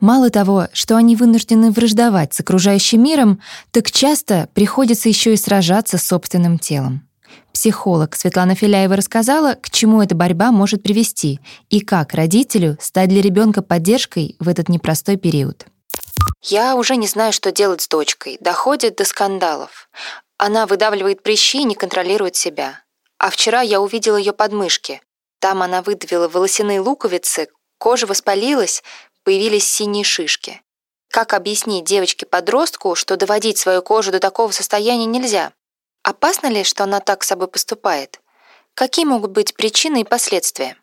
Мало того, что они вынуждены враждовать с окружающим миром, так часто приходится еще и сражаться с собственным телом. Психолог Светлана Филяева рассказала, к чему эта борьба может привести и как родителю стать для ребенка поддержкой в этот непростой период. Я уже не знаю, что делать с дочкой. Доходит до скандалов. Она выдавливает прыщи и не контролирует себя. А вчера я увидела ее подмышки. Там она выдавила волосяные луковицы, кожа воспалилась, появились синие шишки. Как объяснить девочке-подростку, что доводить свою кожу до такого состояния нельзя? Опасно ли, что она так с собой поступает? Какие могут быть причины и последствия?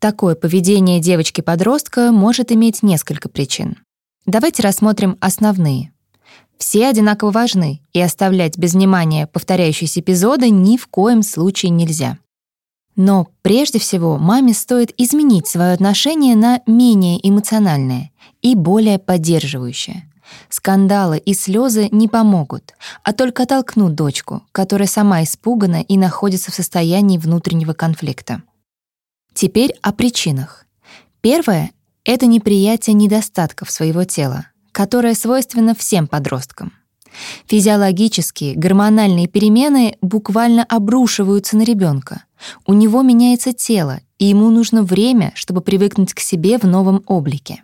Такое поведение девочки-подростка может иметь несколько причин. Давайте рассмотрим основные. Все одинаково важны, и оставлять без внимания повторяющиеся эпизоды ни в коем случае нельзя. Но прежде всего маме стоит изменить свое отношение на менее эмоциональное и более поддерживающее. Скандалы и слезы не помогут, а только оттолкнут дочку, которая сама испугана и находится в состоянии внутреннего конфликта. Теперь о причинах. Первое — это неприятие недостатков своего тела, которое свойственно всем подросткам. Физиологические, гормональные перемены буквально обрушиваются на ребенка. У него меняется тело, и ему нужно время, чтобы привыкнуть к себе в новом облике.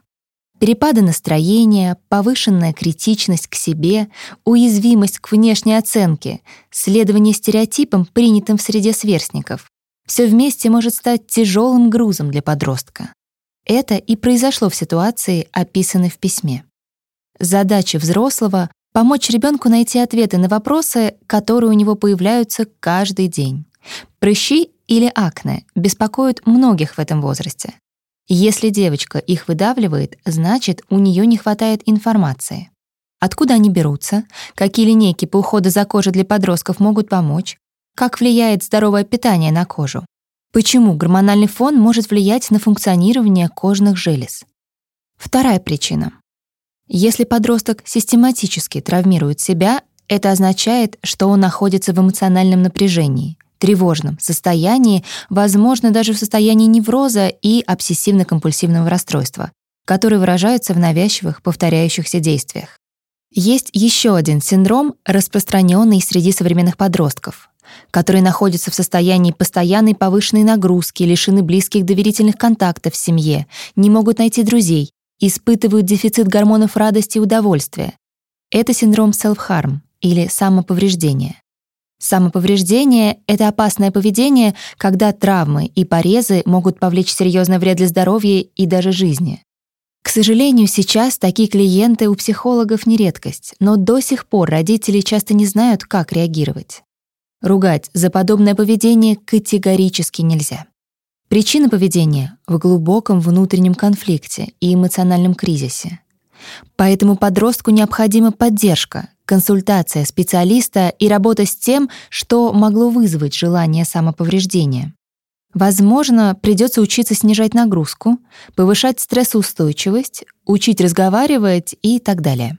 Перепады настроения, повышенная критичность к себе, уязвимость к внешней оценке, следование стереотипам, принятым в среде сверстников — все вместе может стать тяжелым грузом для подростка. Это и произошло в ситуации, описанной в письме. Задача взрослого Помочь ребенку найти ответы на вопросы, которые у него появляются каждый день. Прыщи или акне беспокоят многих в этом возрасте. Если девочка их выдавливает, значит, у нее не хватает информации. Откуда они берутся? Какие линейки по уходу за кожей для подростков могут помочь? Как влияет здоровое питание на кожу? Почему гормональный фон может влиять на функционирование кожных желез? Вторая причина. Если подросток систематически травмирует себя, это означает, что он находится в эмоциональном напряжении, тревожном состоянии, возможно, даже в состоянии невроза и обсессивно-компульсивного расстройства, которые выражаются в навязчивых повторяющихся действиях. Есть еще один синдром, распространенный среди современных подростков, которые находятся в состоянии постоянной повышенной нагрузки, лишены близких доверительных контактов в семье, не могут найти друзей, испытывают дефицит гормонов радости и удовольствия. Это синдром self-harm или самоповреждения. Самоповреждение — это опасное поведение, когда травмы и порезы могут повлечь серьезный вред для здоровья и даже жизни. К сожалению, сейчас такие клиенты у психологов не редкость, но до сих пор родители часто не знают, как реагировать. Ругать за подобное поведение категорически нельзя. Причина поведения в глубоком внутреннем конфликте и эмоциональном кризисе. Поэтому подростку необходима поддержка, консультация специалиста и работа с тем, что могло вызвать желание самоповреждения. Возможно, придется учиться снижать нагрузку, повышать стрессоустойчивость, учить разговаривать и так далее.